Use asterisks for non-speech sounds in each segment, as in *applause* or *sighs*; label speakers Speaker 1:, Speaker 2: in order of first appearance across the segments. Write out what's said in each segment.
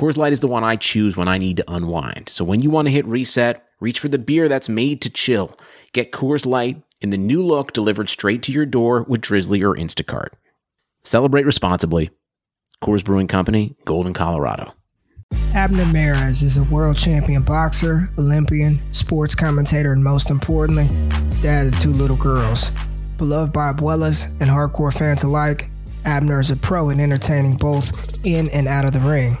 Speaker 1: Coors Light is the one I choose when I need to unwind. So when you want to hit reset, reach for the beer that's made to chill. Get Coors Light in the new look delivered straight to your door with Drizzly or Instacart. Celebrate responsibly. Coors Brewing Company, Golden, Colorado.
Speaker 2: Abner Mares is a world champion boxer, Olympian, sports commentator, and most importantly, dad of two little girls. Beloved by abuelas and hardcore fans alike, Abner is a pro in entertaining both in and out of the ring.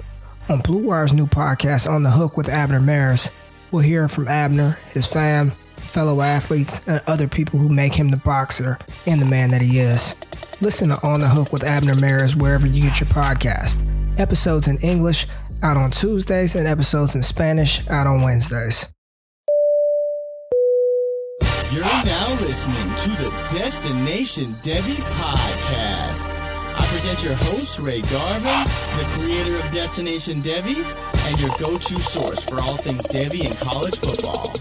Speaker 2: On Blue Wire's new podcast, On the Hook with Abner Mares, we'll hear from Abner, his fam, fellow athletes, and other people who make him the boxer and the man that he is. Listen to On the Hook with Abner Mares wherever you get your podcast. Episodes in English out on Tuesdays and episodes in Spanish out on Wednesdays.
Speaker 3: You're now listening to the Destination Devy podcast. I your host, Ray Garvin, the creator of Destination Devy, and your go to source for all things Devy and college football.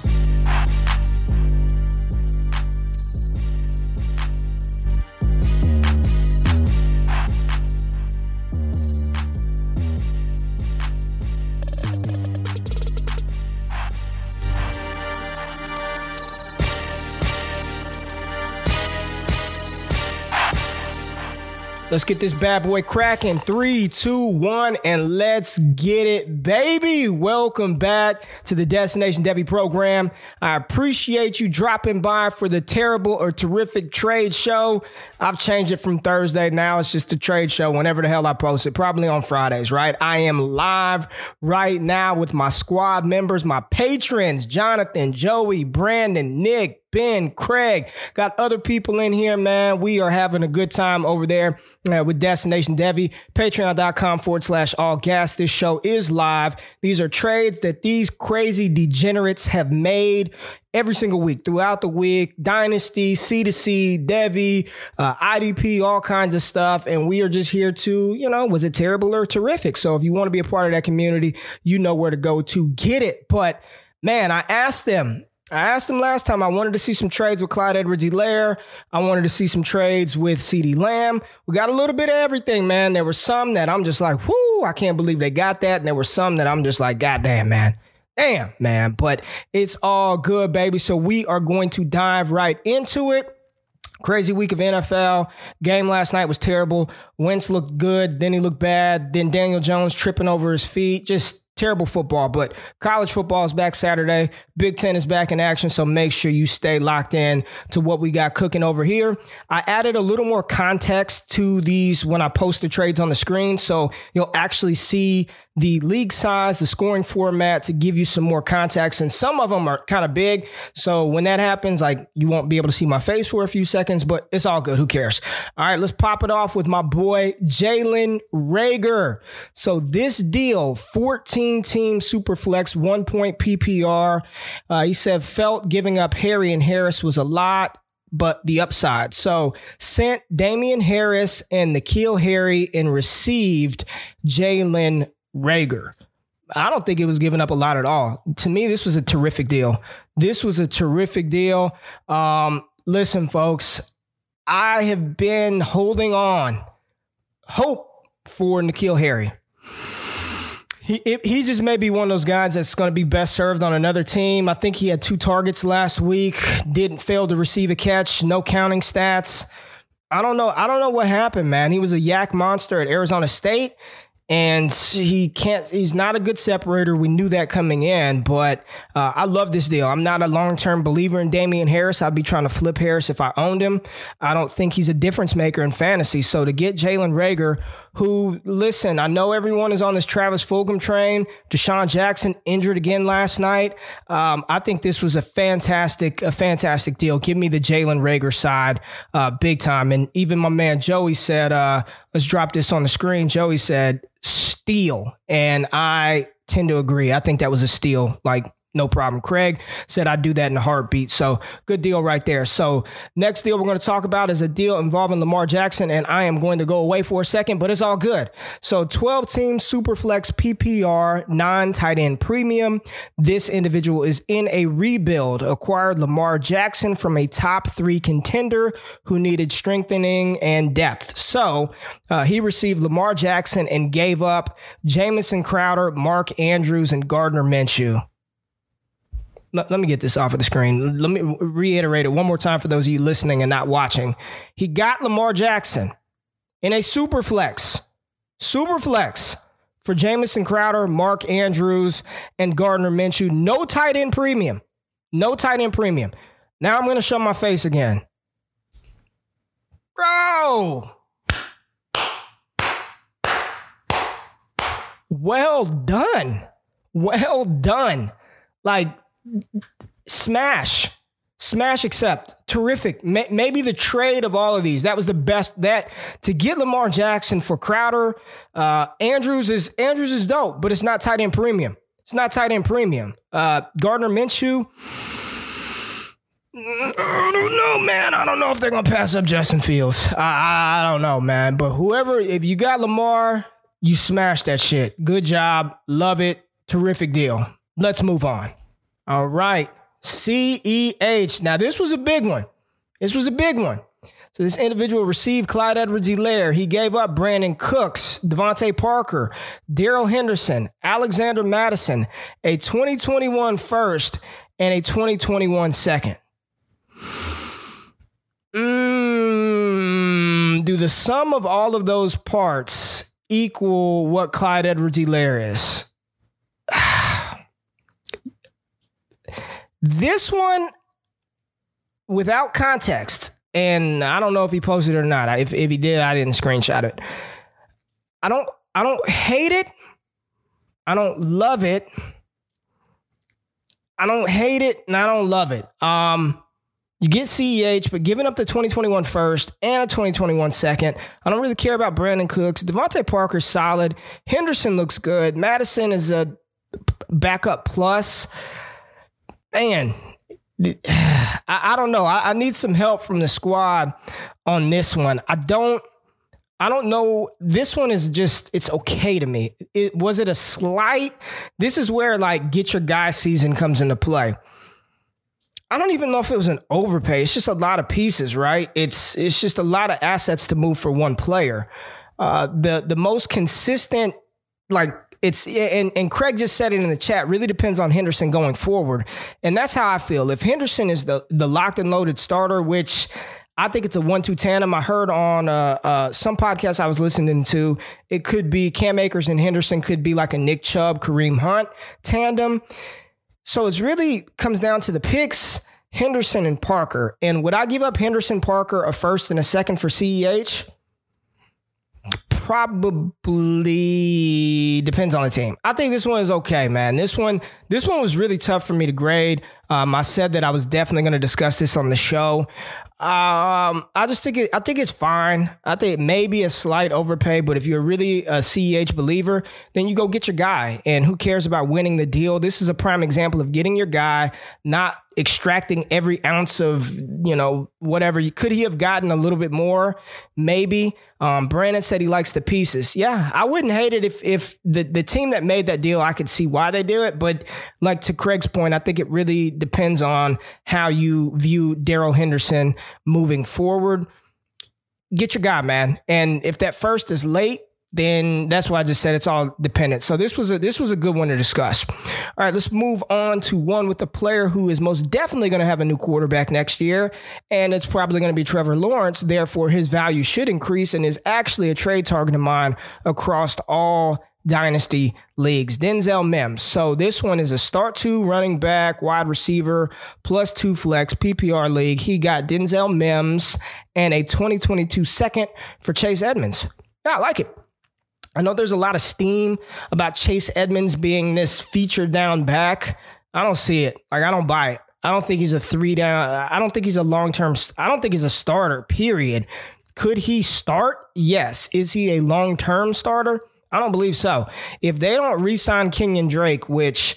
Speaker 2: Let's get this bad boy cracking. Three, two, one, and let's get it, baby. Welcome back to the Destination Devy program. I appreciate you dropping by for the terrible or terrific trade show. I've changed it from Thursday. Now it's just a trade show whenever the hell I post it, probably on Fridays, right? I am live right now with my squad members, my patrons, Jonathan, Joey, Brandon, Nick, Ben, Craig, got other people in here, man. We are having a good time over there uh, with Destination Devy. Patreon.com forward slash all gas. This show is live. These are trades that these crazy degenerates have made every single week throughout the week. Dynasty, C2C, Devy, uh, IDP, all kinds of stuff. And we are just here to, you know, was it terrible or terrific? So if you want to be a part of that community, you know where to go to get it. But man, I asked them I asked him last time. I wanted to see some trades with Clyde Edwards-Helaire. I wanted to see some trades with CeeDee Lamb. We got a little bit of everything, man. There were some that I'm just like, whoo, I can't believe they got that. And there were some that I'm just like, God damn, man. Damn, man. But it's all good, baby. So we are going to dive right into it. Crazy week of NFL. Game last night was terrible. Wentz looked good, then he looked bad. Then Daniel Jones tripping over his feet. Just terrible football, but college football is back Saturday. Big Ten is back in action, so make sure you stay locked in to what we got cooking over here. I added a little more context to these when I post the trades on the screen, so you'll actually see the league size, the scoring format to give you some more context. And some of them are kind of big. So when that happens, like you won't be able to see my face for a few seconds, but it's all good. Who cares? All right, let's pop it off with my boy, Jalen Reagor. So this deal, 14 team super flex, one point PPR. Uh, he said felt giving up Harry and Harris was a lot but the upside. So sent Damian Harris and N'Keal Harry and received Jalen Reagor. I don't think it was giving up a lot at all. To me, this was a terrific deal. This was a terrific deal. Um, listen, folks, I have been holding on hope for N'Keal Harry. He, he just may be one of those guys that's going to be best served on another team. I think he had two targets last week, didn't fail to receive a catch, no counting stats. I don't know. I don't know what happened, man. He was a YAC monster at Arizona State and he can't he's not a good separator. We knew that coming in but uh, i love this deal. I'm not a long-term believer in damien harris. I'd be trying to flip harris if i owned him. I don't think he's a difference maker in fantasy. So to get jalen reagor who, listen, I know everyone is on this Travis Fulgham train. DeSean Jackson injured again last night. Um, I think this was a fantastic, a fantastic deal. Give me the Jalen Reagor side, uh, big time. And even my man Joey said, uh, let's drop this on the screen. Joey said, steal. And I tend to agree. I think that was a steal. Like, no problem. Craig said I'd do that in a heartbeat. So good deal right there. So next deal we're going to talk about is a deal involving Lamar Jackson, and I am going to go away for a second, but it's all good. So 12 team Superflex PPR, non tight end premium. This individual is in a rebuild, acquired Lamar Jackson from a top three contender who needed strengthening and depth. So uh, he received Lamar Jackson and gave up Jamison Crowder, Mark Andrews, and Gardner Minshew let, let me get this off of the screen. Let me reiterate it one more time for those of you listening and not watching. He got Lamar Jackson in a super flex, super flex for Jamison Crowder, Mark Andrews, and Gardner Minshew. No tight end premium. No tight end premium. Now I'm going to show my face again. Bro. Well done. Well done. Like, smash smash accept terrific maybe the trade of all of these that was the best that to get lamar jackson for crowder uh, andrews is andrews is dope but it's not tight end premium it's not tight end premium uh, gardner minshew I don't know, man. I don't know if they're gonna pass up Justin Fields. I, I don't know, man. But whoever, if you got Lamar, you smash that shit. Good job. Love it. Terrific deal. Let's move on. All right. CEH. Now, this was a big one. This was a big one. So this individual received Clyde Edwards-Helaire. He gave up Brandin Cooks, DeVante Parker, Darrell Henderson, Alexander Mattison, a 2021 first and a 2021 second. Mm, do the sum of all of those parts equal what Clyde Edwards-Helaire is? This one, without context, and I don't know if he posted it or not. If if he did, I didn't screenshot it. I don't I don't hate it. I don't love it. I don't hate it and I don't love it. Um, you get CEH, but giving up the 2021 first and a 2021 second. I don't really care about Brandin Cooks. DeVante Parker's solid. Henderson looks good. Mattison is a backup plus man, *sighs* I, I don't know. I, I, need some help from the squad on this one. I don't. I don't know. This one is just, it's okay to me. It, was it a slight? This is where like get your guy season comes into play. I don't even know if it was an overpay. It's just a lot of pieces, right? It's it's just a lot of assets to move for one player. Uh, the the most consistent like it's and, and Craig just said it in the chat. Really depends on Henderson going forward, and that's how I feel. If Henderson is the the locked and loaded starter, which I think it's a one-two tandem. I heard on uh, uh, some podcasts I was listening to, it could be Cam Akers and Henderson could be like a Nick Chubb, Kareem Hunt tandem. So it's really comes down to the picks, Henderson and Parker. And would I give up Henderson, Parker, a first and a second for CEH? Probably depends on the team. I think this one is okay, man. This one, this one was really tough for me to grade. Um, I said that I was definitely going to discuss this on the show. Um, I just think it, I think it's fine. I think it may be a slight overpay, but if you're really a CEH believer, then you go get your guy. And who cares about winning the deal? This is a prime example of getting your guy, not extracting every ounce of, you know, whatever. Could he have gotten a little bit more? Maybe. Um, Brandon said he likes the pieces. Yeah, I wouldn't hate it if if the, the team that made that deal, I could see why they do it. But like to Craig's point, I think it really depends on how you view Darrell Henderson moving forward. Get your guy, man. And if that first is late, then that's why I just said it's all dependent. So this was a this was a good one to discuss. All right, let's move on to one with a player who is most definitely going to have a new quarterback next year, and it's probably going to be Trevor Lawrence. Therefore, his value should increase and is actually a trade target of mine across all dynasty leagues. Denzel Mims. So this one is a start two running back, wide receiver, plus two flex PPR league. He got Denzel Mims and a 2022 second for Chase Edmonds. Yeah, I like it. I know there's a lot of steam about Chase Edmonds being this feature down back. I don't see it. Like I don't buy it. I don't think he's a three down. I don't think he's a long term. I don't think he's a starter. Period. Could he start? Yes. Is he a long term starter? I don't believe so. If they don't re-sign Kenyan Drake, which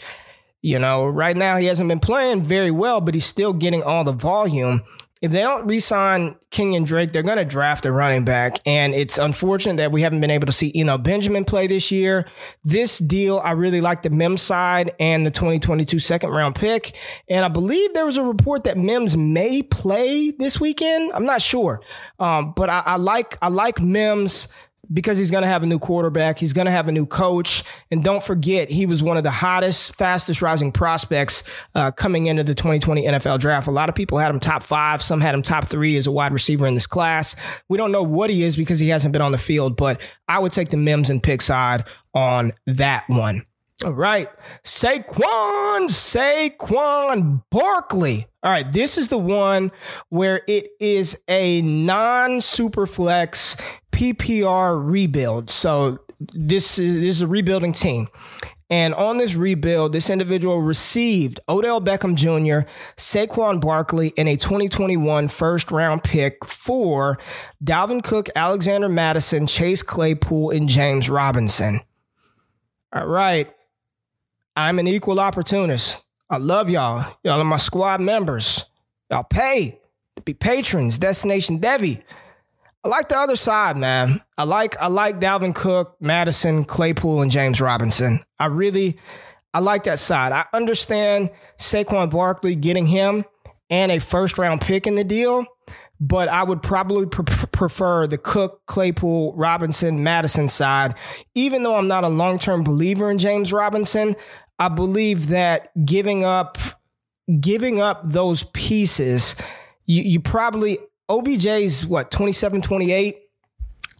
Speaker 2: You know, right now he hasn't been playing very well, but he's still getting all the volume if they don't re-sign Kenyan Drake, they're going to draft a running back. And it's unfortunate that we haven't been able to see Eno Benjamin play this year. This deal, I really like the Mims side and the 2022 second round pick. And I believe there was a report that Mims may play this weekend. I'm not sure. Um, but I, I like, I like Mims because he's going to have a new quarterback. He's going to have a new coach. And don't forget, he was one of the hottest, fastest rising prospects uh, coming into the 2020 NFL draft. A lot of people had him top five. Some had him top three as a wide receiver in this class. We don't know what he is because he hasn't been on the field, but I would take the Mims and pick side on that one. All right. Saquon, Saquon Barkley. All right. This is the one where it is a non super flex PPR rebuild. So this is, this is a rebuilding team. And on this rebuild, this individual received Odell Beckham Jr., Saquon Barkley, and a 2021 first round pick for Dalvin Cook, Alexander Mattison, Chase Claypool, and James Robinson. All right. I'm an equal opportunist. I love y'all. Y'all are my squad members. Y'all pay to be patrons. Destination Devy. I like the other side, man. I like I like Dalvin Cook, Mattison, Claypool, and James Robinson. I really I like that side. I understand Saquon Barkley getting him and a first round pick in the deal, but I would probably pre- prefer the Cook, Claypool, Robinson, Mattison side. Even though I'm not a long term believer in James Robinson, I believe that giving up giving up those pieces, you, you probably OBJ's what 27, 28.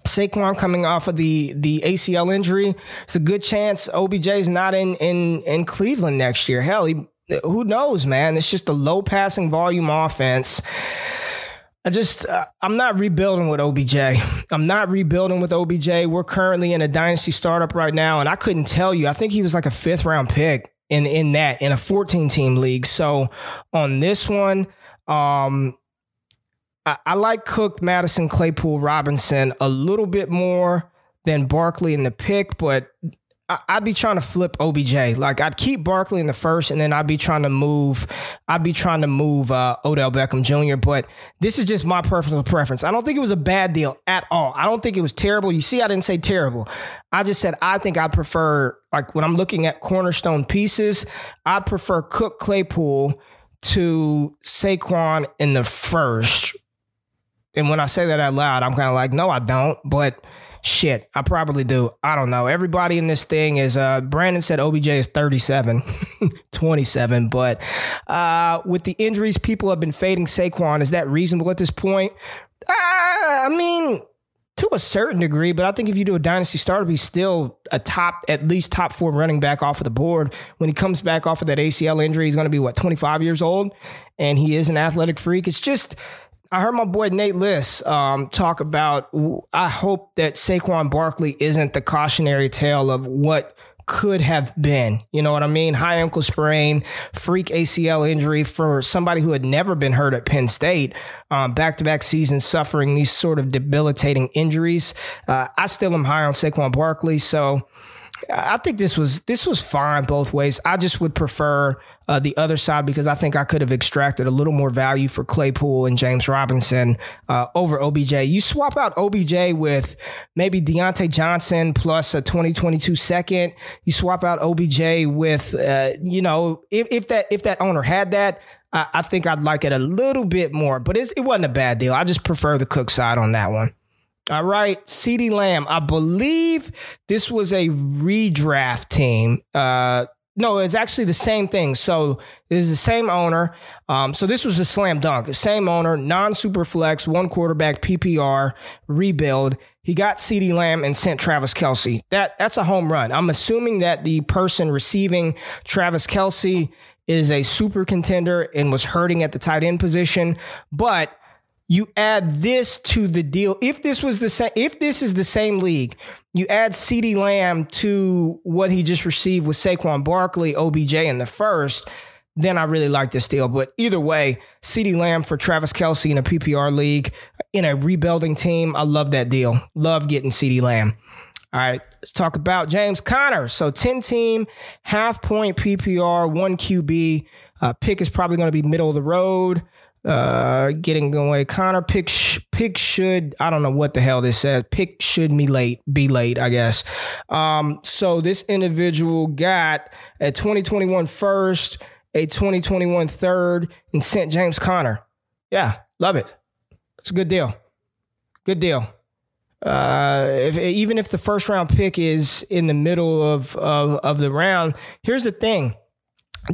Speaker 2: Saquon coming off of the the ACL injury. It's a good chance OBJ's not in in in Cleveland next year. Hell, he, who knows, man? It's just a low passing volume offense. I just, uh, I'm not rebuilding with OBJ. I'm not rebuilding with OBJ. We're currently in a dynasty startup right now, and I couldn't tell you. I think he was like a fifth round pick in in that in a 14 team league. So on this one, um, I, I like Cook, Mattison, Claypool, Robinson a little bit more than Barkley in the pick, but I'd be trying to flip OBJ. Like I'd keep Barkley in the first, and then I'd be trying to move. I'd be trying to move uh, Odell Beckham Jr. But this is just my personal preference. I don't think it was a bad deal at all. I don't think it was terrible. You see, I didn't say terrible. I just said I think I prefer like when I'm looking at cornerstone pieces, I prefer Cook Claypool to Saquon in the first and when I say that out loud, I'm kind of like, no, I don't. But shit, I probably do. I don't know. Everybody in this thing is uh Brandon said OBJ is 37, *laughs* 27. But uh with the injuries, people have been fading Saquon. Is that reasonable at this point? Uh, I mean, to a certain degree, but I think if you do a dynasty startup, he's still a top, at least top four running back off of the board. When he comes back off of that ACL injury, he's going to be what, 25 years old? And he is an athletic freak. It's just, I heard my boy Nate Liss um, talk about. I hope that Saquon Barkley isn't the cautionary tale of what could have been. You know what I mean? High ankle sprain, freak ACL injury for somebody who had never been hurt at Penn State. Back to back seasons suffering these sort of debilitating injuries. Uh, I still am high on Saquon Barkley, so I think this was this was fine both ways. I just would prefer uh, the other side because I think I could have extracted a little more value for Claypool and James Robinson uh, over OBJ. You swap out OBJ with maybe Diontae Johnson plus a 2022 second. You swap out OBJ with, uh, you know, if, if that if that owner had that, I, I think I'd like it a little bit more. But it wasn't a bad deal. I just prefer the Cook side on that one. All right, CeeDee Lamb. I believe this was a redraft team. Uh, no, it's actually the same thing. So it is the same owner. Um, so this was a slam dunk. Same owner, non super flex, one quarterback, PPR, rebuild. He got CeeDee Lamb and sent Travis Kelce. That that's a home run. I'm assuming that the person receiving Travis Kelce is a super contender and was hurting at the tight end position. But you add this to the deal. If this was the same, if this is the same league, you add CeeDee Lamb to what he just received with Saquon Barkley, OBJ in the first, then I really like this deal. But either way, CeeDee Lamb for Travis Kelce in a PPR league in a rebuilding team, I love that deal. Love getting CeeDee Lamb. All right, let's talk about James Conner. So 10 team, half point PPR, one QB. Uh, pick is probably going to be middle of the road. Uh, getting away. Conner pick sh- pick should I don't know what the hell this says. Pick should be late, be late, I guess. Um, so this individual got a 2021 first, a 2021 third, and sent James Conner. Yeah, love it. It's a good deal. Good deal. Uh, if, even if the first round pick is in the middle of, of, of the round, here's the thing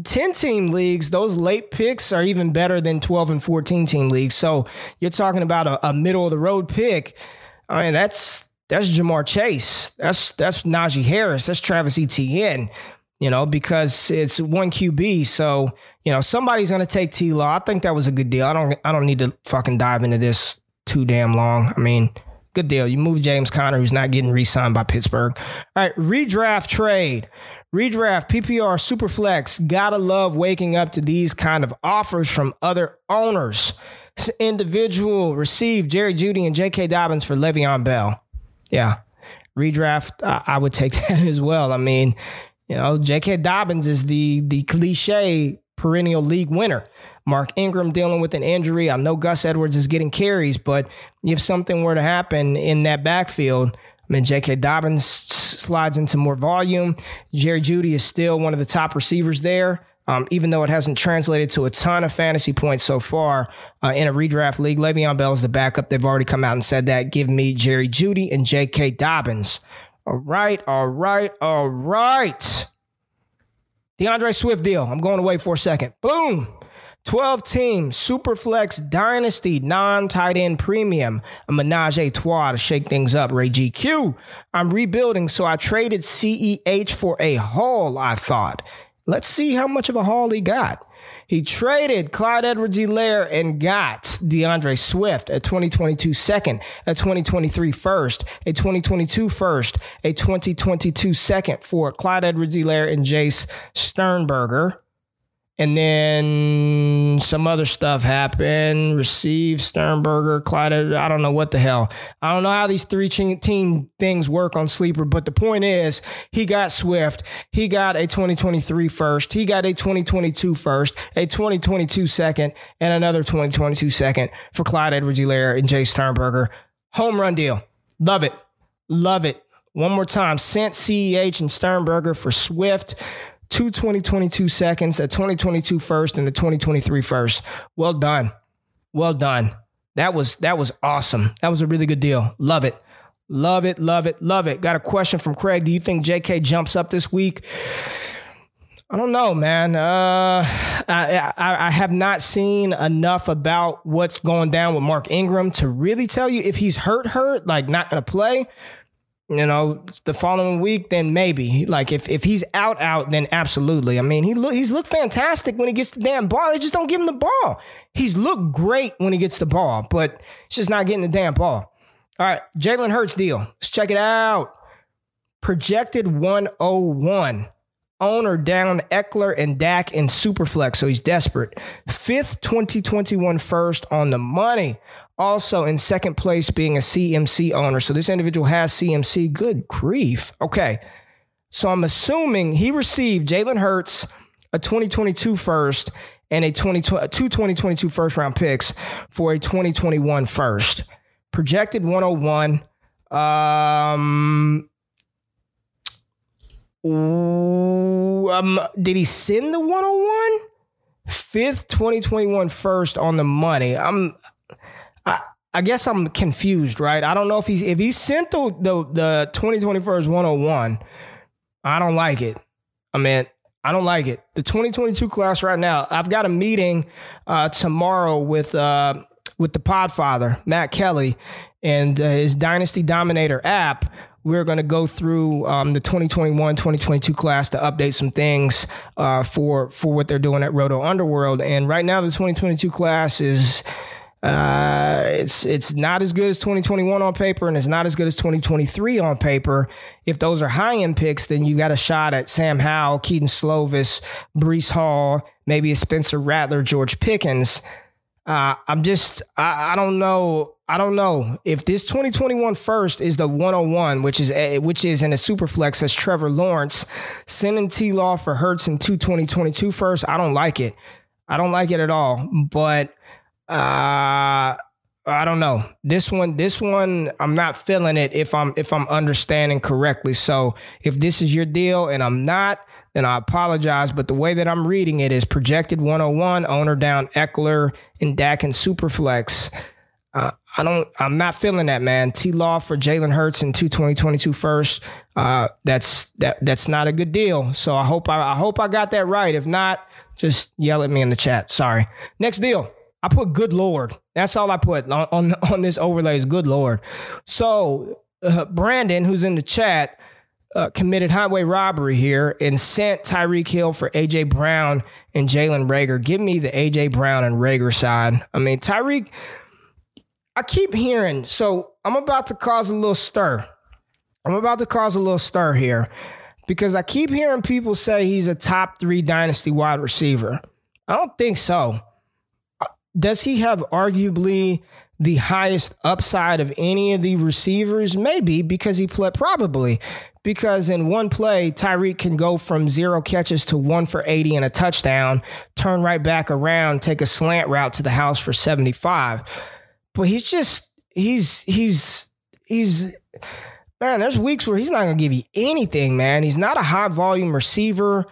Speaker 2: 10 team leagues, those late picks are even better than 12 and 14 team leagues. So you're talking about a, a middle of the road pick. I mean, that's that's Ja'Marr Chase. That's that's Najee Harris. That's Travis Etienne. You know, because it's one QB. So, you know, somebody's gonna take T Law. I think that was a good deal. I don't I don't need to fucking dive into this too damn long. I mean, good deal. You move James Conner, who's not getting re-signed by Pittsburgh. All right, redraft trade. Redraft, PPR, Superflex. Gotta love waking up to these kind of offers from other owners. This individual received Jerry Jeudy and J.K. Dobbins for Le'Veon Bell. Yeah, redraft. I, I would take *laughs* that as well. I mean, you know, J.K. Dobbins is the the cliche perennial league winner. Mark Ingram dealing with an injury. I know Gus Edwards is getting carries, but if something were to happen in that backfield, I mean, J.K. Dobbins slides into more volume. Jerry Jeudy is still one of the top receivers there. Um, even though it hasn't translated to a ton of fantasy points so far uh, in a redraft league, Le'Veon Bell is the backup. They've already come out and said that. Give me Jerry Jeudy and J.K. Dobbins. All right, all right, all right. D'Andre Swift deal. I'm going away for a second. Boom. 12 team Superflex Dynasty non tight end premium, a menage a trois to shake things up. Ray GQ. I'm rebuilding, so I traded CEH for a haul, I thought. Let's see how much of a haul he got. He traded Clyde Edwards-Helaire and got D'Andre Swift, a 2022 second, a 2023 first, a 2022 first, a 2022 second for Clyde Edwards-Helaire and Jace Sternberger. And then some other stuff happened. Receive Sternberger, Clyde. I don't know what the hell. I don't know how these three team things work on Sleeper, but the point is, he got Swift. He got a 2023 first. He got a 2022 first, a 2022 second, and another 2022 second for Clyde Edwards-Helaire and Jay Sternberger. Home run deal. Love it. Love it. One more time. Sent CEH and Sternberger for Swift two 2022 seconds, a 2022 first, and a 2023 first. Well done. Well done. That was that was awesome. That was a really good deal. Love it. Love it, love it, love it. Got a question from Craig. Do you think JK jumps up this week? I don't know, man. Uh, I, I, I have not seen enough about what's going down with Mark Ingram to really tell you if he's hurt, hurt, like not gonna play you know, the following week, then maybe. Like if, if he's out, out, then absolutely. I mean, he look he's looked fantastic when he gets the damn ball. They just don't give him the ball. He's looked great when he gets the ball, but it's just not getting the damn ball. All right, Jalen Hurts deal. Let's check it out. Projected 101. Owner down Ekeler and Dak in Superflex, so he's desperate. Fifth 2021 first on the money also in second place being a CMC owner. So this individual has CMC. Good grief. Okay. So I'm assuming he received Jalen Hurts, a 2022 first, and a 20, two 2022 first round picks for a 2021 first. Projected 101. Um, ooh, um, did he send the 101? Fifth 2021 first on the money. I'm I, guess I'm confused, right? I don't know if he's if he sent the the, the 2021 101, I don't like it. I mean, I don't like it. The 2022 class right now, I've got a meeting uh, tomorrow with uh, with the Podfather, Matt Kelly, and uh, his Dynasty Dominator app. We're going to go through um, the 2021 2022 class to update some things uh, for for what they're doing at Roto Underworld. And right now, the 2022 class is uh, it's it's not as good as 2021 on paper, and it's not as good as 2023 on paper. If those are high end picks, then you got a shot at Sam Howell, Kedon Slovis, Breece Hall, maybe a Spencer Rattler, George Pickens. Uh, I'm just, I, I don't know. I don't know if this 2021 first is the 101, which is a, which is in a super flex as Trevor Lawrence, sending T Law for Hurts in two 2022 first. I don't like it. I don't like it at all. But uh, I don't know. This one, this one, I'm not feeling it if I'm if I'm understanding correctly. So if this is your deal and I'm not, then I apologize. But the way that I'm reading it is projected 101, owner down Ekeler and Dak and Superflex. Uh, I don't. I'm not feeling that, man. T Law for Jalen Hurts in two 2022 first. Uh, that's that. That's not a good deal. So I hope I, I hope I got that right. If not, just yell at me in the chat. Sorry. Next deal. I put good Lord. That's all I put on on, *laughs* on this overlay is good Lord. So uh, Brandon, who's in the chat, uh, committed highway robbery here and sent Tyreek Hill for AJ Brown and Jalen Reagor. Give me the AJ Brown and Reagor side. I mean Tyreek. I keep hearing. So I'm about to cause a little stir. I'm about to cause a little stir here because I keep hearing people say he's a top three dynasty wide receiver. I don't think so does he have arguably the highest upside of any of the receivers? Maybe because he played probably because in one play, Tyreek can go from zero catches to one for 80 and a touchdown, turn right back around, take a slant route to the house for 75. But he's just, he's, he's, he's, man, there's weeks where he's not going to give you anything, man. He's not a high volume receiver.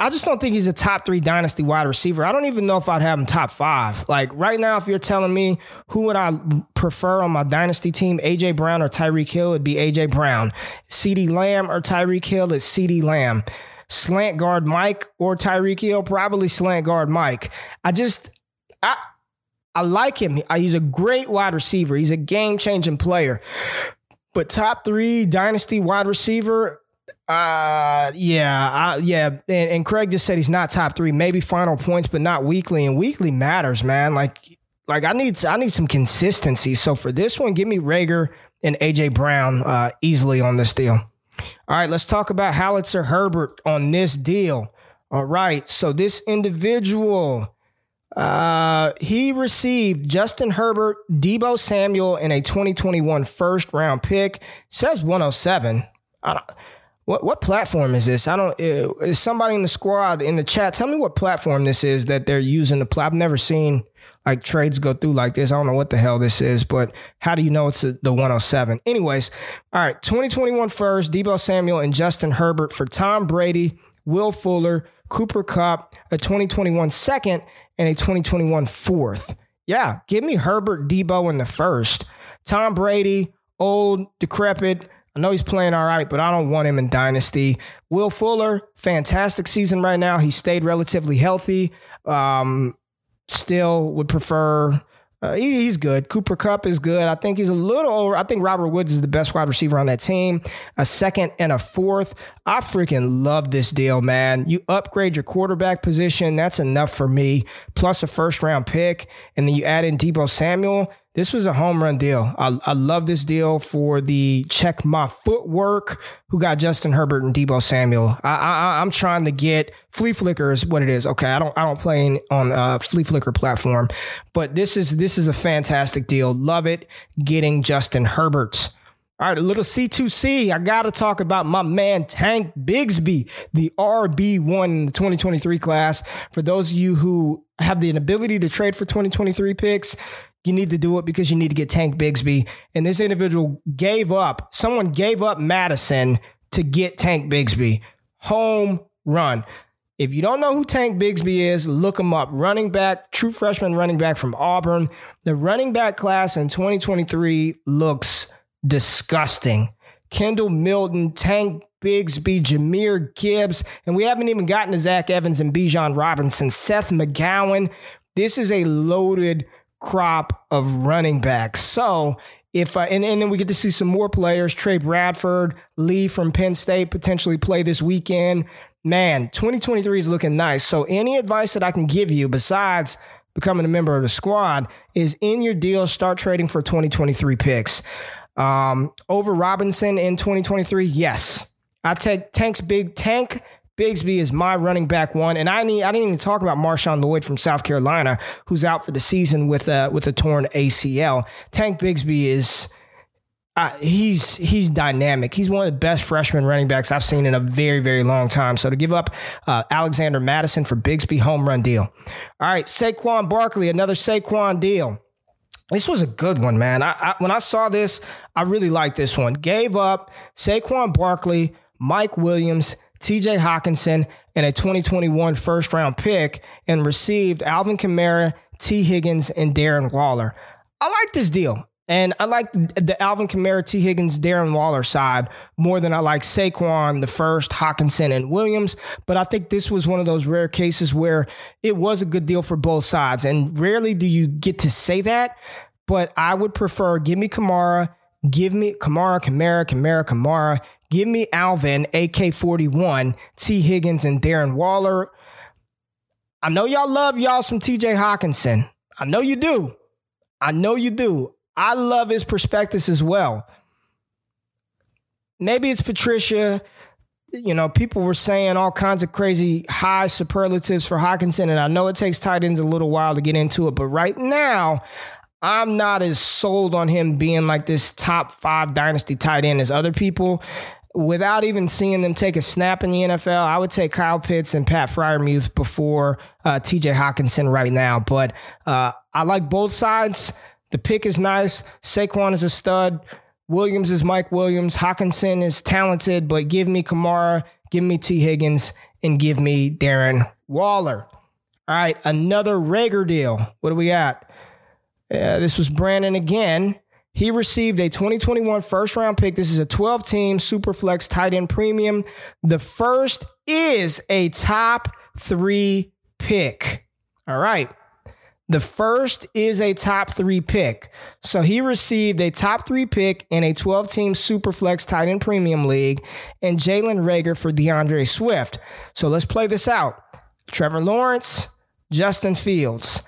Speaker 2: I just don't think he's a top three dynasty wide receiver. I don't even know if I'd have him top five. Like right now, if you're telling me who would I prefer on my dynasty team, AJ Brown or Tyreek Hill, it'd be AJ Brown. CeeDee Lamb or Tyreek Hill, it's CeeDee Lamb. Slant guard Mike or Tyreek Hill, probably slant guard Mike. I just, I, I like him. He's a great wide receiver. He's a game changing player. But top three dynasty wide receiver, uh, yeah, I, yeah, and, and Craig just said he's not top three, maybe final points, but not weekly. And weekly matters, man. Like, like I need, I need some consistency. So for this one, give me Reagor and AJ Brown uh, easily on this deal. All right, let's talk about Howitzer Herbert on this deal. All right, so this individual, uh, he received Justin Herbert, Deebo Samuel, in a 2021 first round pick. Says 107. I don't, what what platform is this? I don't. Uh, is somebody in the squad in the chat? Tell me what platform this is that they're using The play. I've never seen like trades go through like this. I don't know what the hell this is, but how do you know it's the 107? Anyways, all right. 2021 first, Deebo Samuel and Justin Herbert for Tom Brady, Will Fuller, Cooper Kupp, a 2021 second, and a 2021 fourth. Yeah, give me Herbert, Deebo in the first. Tom Brady, old, decrepit I know he's playing all right, but I don't want him in Dynasty. Will Fuller, fantastic season right now. He stayed relatively healthy. Um, still would prefer. Uh, he, he's good. Cooper Kupp is good. I think he's a little over. I think Robert Woods is the best wide receiver on that team. A second and a fourth. I freaking love this deal, man. You upgrade your quarterback position. That's enough for me. Plus a first round pick. And then you add in Deebo Samuel this was a home run deal. I, I love this deal for the check my footwork who got Justin Herbert and Deebo Samuel. I, I I'm trying to get Flea Flicker is what it is. Okay, I don't I don't play on uh, Flea Flicker platform, but this is this is a fantastic deal. Love it. Getting Justin Herbert's. All right, a little C2C. I got to talk about my man Tank Bigsby, the RB1 in the 2023 class. For those of you who have the ability to trade for 2023 picks, you need to do it because you need to get Tank Bigsby. And this individual gave up, someone gave up Mattison to get Tank Bigsby. Home run. If you don't know who Tank Bigsby is, look him up. Running back, true freshman running back from Auburn. The running back class in 2023 looks disgusting. Kendall Milton, Tank Bigsby, Jahmyr Gibbs, and we haven't even gotten to Zach Evans and Bijan Robinson, Seth McGowan. This is a loaded crop of running backs. So if uh, and, and then we get to see some more players, Trey Bradford, Lee from Penn State potentially play this weekend. Man, 2023 is looking nice. So any advice that I can give you besides becoming a member of the squad is in your deal, start trading for 2023 picks. Um, over Robinson in 2023, yes. I take Tank's big tank Bigsby is my running back one, and I need I didn't even talk about Marshawn Lloyd from South Carolina, who's out for the season with a with a torn ACL. Tank Bigsby is. Uh, he's he's dynamic. He's one of the best freshman running backs I've seen in a very very long time. So to give up uh, Alexander Mattison for Bigsby home run deal. All right, Saquon Barkley, another Saquon deal. This was a good one, man. I, I, when I saw this, I really liked this one. Gave up Saquon Barkley, Mike Williams, TJ Hockenson, and a 2021 first round pick, and received Alvin Kamara, Tee Higgins, and Darren Waller. I like this deal. And I like the Alvin Kamara, Tee Higgins, Darren Waller side more than I like Saquon, the first, Hockenson, and Williams. But I think this was one of those rare cases where it was a good deal for both sides. And rarely do you get to say that. But I would prefer give me Kamara, give me Kamara, Kamara, Kamara, Kamara. Give me Alvin, AK 41, Tee Higgins, and Darren Waller. I know y'all love y'all some TJ Hockenson. I know you do. I know you do. I love his prospectus as well. Maybe it's Patricia. You know, people were saying all kinds of crazy high superlatives for Hockenson, and I know it takes tight ends a little while to get into it, but right now, I'm not as sold on him being like this top five dynasty tight end as other people. Without even seeing them take a snap in the NFL, I would take Kyle Pitts and Pat Freiermuth before uh, TJ Hockenson right now. But uh, I like both sides. The pick is nice. Saquon is a stud. Williams is Mike Williams. Hockenson is talented, but give me Kamara, give me Tee Higgins, and give me Darren Waller. All right, another Reagor deal. What do we got? Uh, this was Brandon again. He received a 2021 first round pick. This is a 12 team Superflex tight end premium. The first is a top three pick. All right. The first is a top three pick. So he received a top three pick in a 12 team Superflex tight end premium league and Jalen Reagor for D'Andre Swift. So let's play this out. Trevor Lawrence, Justin Fields.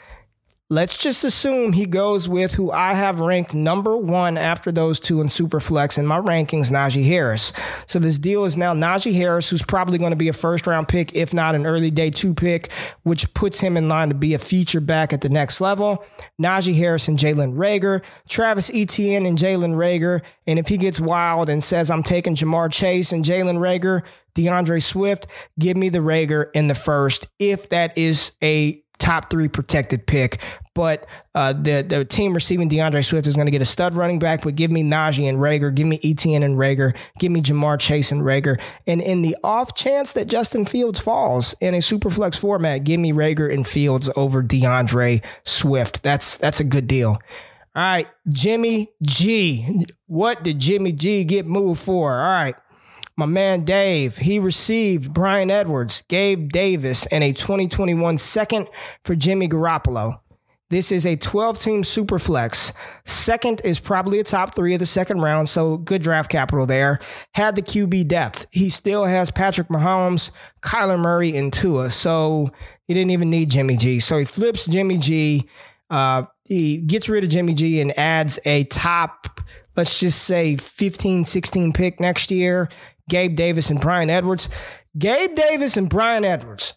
Speaker 2: Let's just assume he goes with who I have ranked number one after those two in Superflex in my rankings, Najee Harris. So this deal is now Najee Harris, who's probably going to be a first round pick, if not an early day two pick, which puts him in line to be a feature back at the next level. Najee Harris and Jalen Reagor, Travis Etienne and Jalen Reagor. And if he gets wild and says, I'm taking Ja'Marr Chase and Jalen Reagor, D'Andre Swift, give me the Reagor in the first, if that is a top three protected pick. But uh, the the team receiving D'Andre Swift is going to get a stud running back. But give me Najee and Reagor, give me Etienne and Reagor, give me Ja'Marr Chase and Reagor. And in the off chance that Justin Fields falls in a super flex format, give me Reagor and Fields over D'Andre Swift. That's that's a good deal. All right, Jimmy G. What did Jimmy G get moved for? All right. My man Dave, he received Bryan Edwards, Gabe Davis, and a 2021 second for Jimmy Garoppolo. This is a 12 team super flex. Second is probably a top three of the second round, so good draft capital there. Had the QB depth. He still has Patrick Mahomes, Kyler Murray, and Tua, so he didn't even need Jimmy G. So he flips Jimmy G. Uh, he gets rid of Jimmy G and adds a top, let's just say 15, 16 pick next year Gabe Davis and Bryan Edwards. Gabe Davis and Bryan Edwards.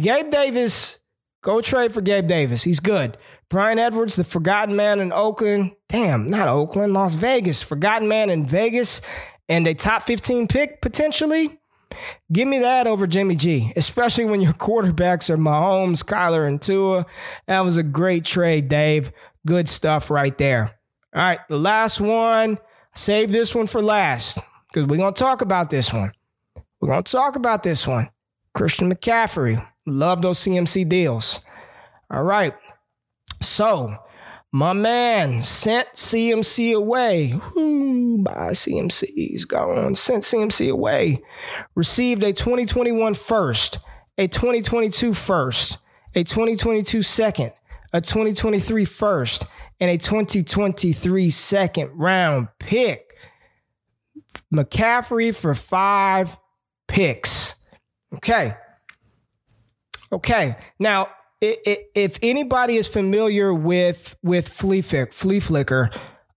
Speaker 2: Gabe Davis, go trade for Gabe Davis. He's good. Bryan Edwards, the forgotten man in Oakland. Damn, not Oakland, Las Vegas. Forgotten man in Vegas and a top 15 pick potentially. Give me that over Jimmy G, especially when your *laughs* quarterbacks are Mahomes, Kyler, and Tua. That was a great trade, Dave. Good stuff right there. All right, the last one. Save this one for last because we're going to talk about this one. We're going to talk about this one. Christian McCaffrey. Love those CMC deals. All right. So, my man sent CMC away. Ooh, by CMC's gone. Sent CMC away. Received a 2021 first, a 2022 first, a 2022 second, a 2023 first, and a 2023 second round pick. McCaffrey for five picks. Okay. Okay. Now, if anybody is familiar with with Flea, Flea Flicker,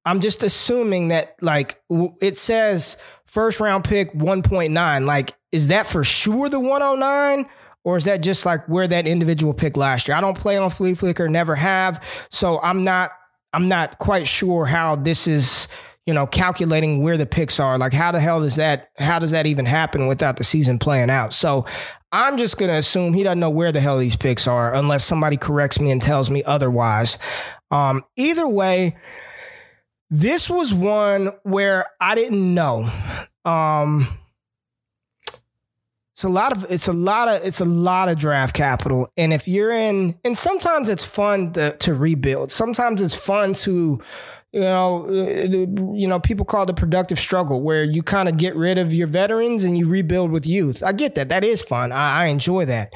Speaker 2: I'm just assuming that like it says first round pick 1.9. Like is that for sure the 109? Or is that just like where that individual pick last year? I don't play on Flea Flicker, never have. So I'm not I'm not quite sure how this is, you know, calculating where the picks are. Like how the hell does that how does that even happen without the season playing out? So I'm just gonna assume he doesn't know where the hell these picks are unless somebody corrects me and tells me otherwise. Um, either way, this was one where I didn't know. Um, it's a lot of it's a lot of it's a lot of draft capital, and if you're in, and sometimes it's fun to, to rebuild. Sometimes it's fun to you know, you know, people call it the productive struggle, where you kind of get rid of your veterans and you rebuild with youth. I get that. That is fun. I, I enjoy that.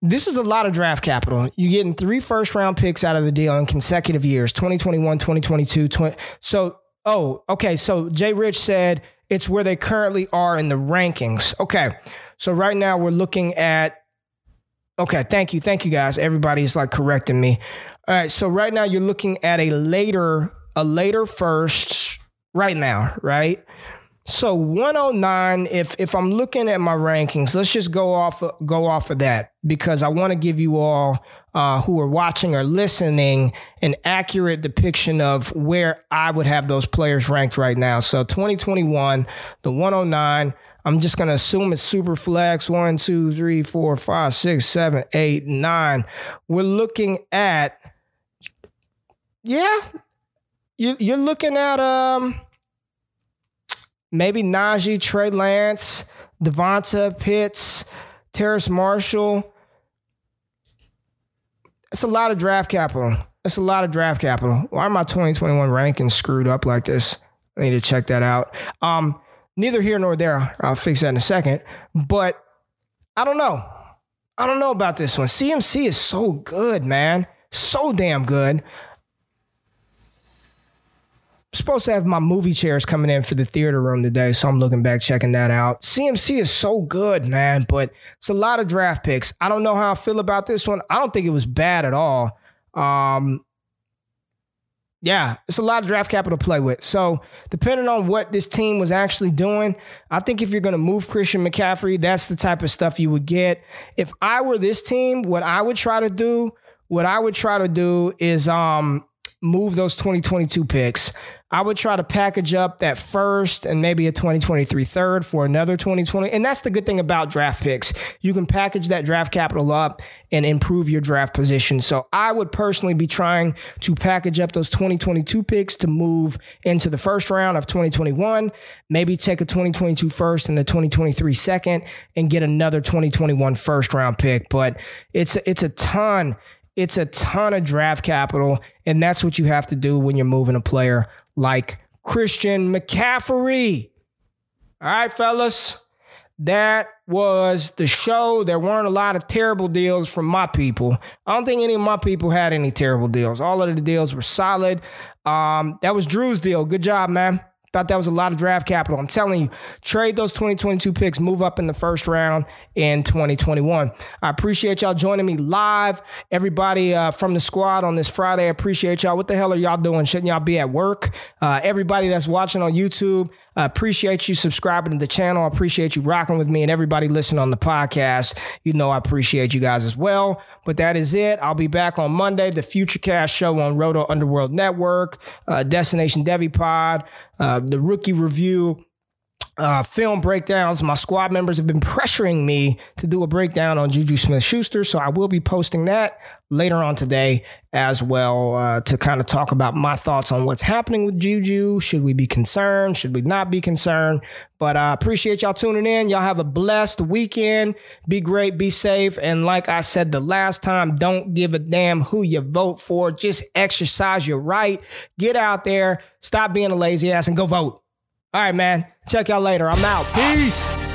Speaker 2: This is a lot of draft capital. You're getting three first round picks out of the deal in consecutive years 2021, 2022. 20, so, oh, okay. So Jay Rich said it's where they currently are in the rankings. Okay. So right now we're looking at, okay. Thank you. Thank you guys. Everybody is like correcting me. All right. So right now you're looking at a later, a later first right now, right? So 109, if if I'm looking at my rankings, let's just go off go off of that because I want to give you all uh, who are watching or listening an accurate depiction of where I would have those players ranked right now. So 2021, the 109. I'm just gonna assume it's super flex. One, two, three, four, five, six, seven, eight, nine. We're looking at, yeah, you, you're looking at um maybe Najee, Trey Lance, Devonta, Pitts, Terrace Marshall. It's a lot of draft capital. It's a lot of draft capital. Why are my 2021 rankings screwed up like this? I need to check that out. Um, neither here nor there. I'll fix that in a second. But I don't know. I don't know about this one. CMC is so good, man. So damn good supposed to have my movie chairs coming in for the theater room today, so I'm looking back checking that out. CMC is so good, man, but it's a lot of draft picks. I don't know how I feel about this one. I don't think it was bad at all. Um, yeah, it's a lot of draft capital to play with. So, depending on what this team was actually doing, I think if you're going to move Christian McCaffrey, that's the type of stuff you would get. If I were this team, what I would try to do, what I would try to do is um move those 2022 picks. I would try to package up that first and maybe a 2023 third for another 2020. And that's the good thing about draft picks. You can package that draft capital up and improve your draft position. So I would personally be trying to package up those 2022 picks to move into the first round of 2021, maybe take a 2022 first and the 2023 second and get another 2021 first round pick. But it's, it's a ton. It's a ton of draft capital, and that's what you have to do when you're moving a player like Christian McCaffrey. All right, fellas, that was the show. There weren't a lot of terrible deals from my people. I don't think any of my people had any terrible deals. All of the deals were solid. Um, that was Drew's deal. Good job, man. Thought that was a lot of draft capital. I'm telling you, trade those 2022 picks, move up in the first round in 2021. I appreciate y'all joining me live. Everybody uh, from the squad on this Friday, I appreciate y'all. What the hell are y'all doing? Shouldn't y'all be at work? Uh, everybody that's watching on YouTube, I appreciate you subscribing to the channel. I appreciate you rocking with me and everybody listening on the podcast. You know, I appreciate you guys as well. But that is it. I'll be back on Monday, the Futurecast show on Roto Underworld Network, uh, Destination Devy Pod, uh, the rookie review uh, film breakdowns. My squad members have been pressuring me to do a breakdown on Juju Smith Schuster. So I will be posting that later on today as well uh, to kind of talk about my thoughts on what's happening with Juju. Should we be concerned? Should we not be concerned? But I uh, appreciate y'all tuning in. Y'all have a blessed weekend. Be great, be safe. And like I said the last time, don't give a damn who you vote for. Just exercise your right. Get out there, stop being a lazy ass, and go vote. All right, man. Check y'all later. I'm out. Peace.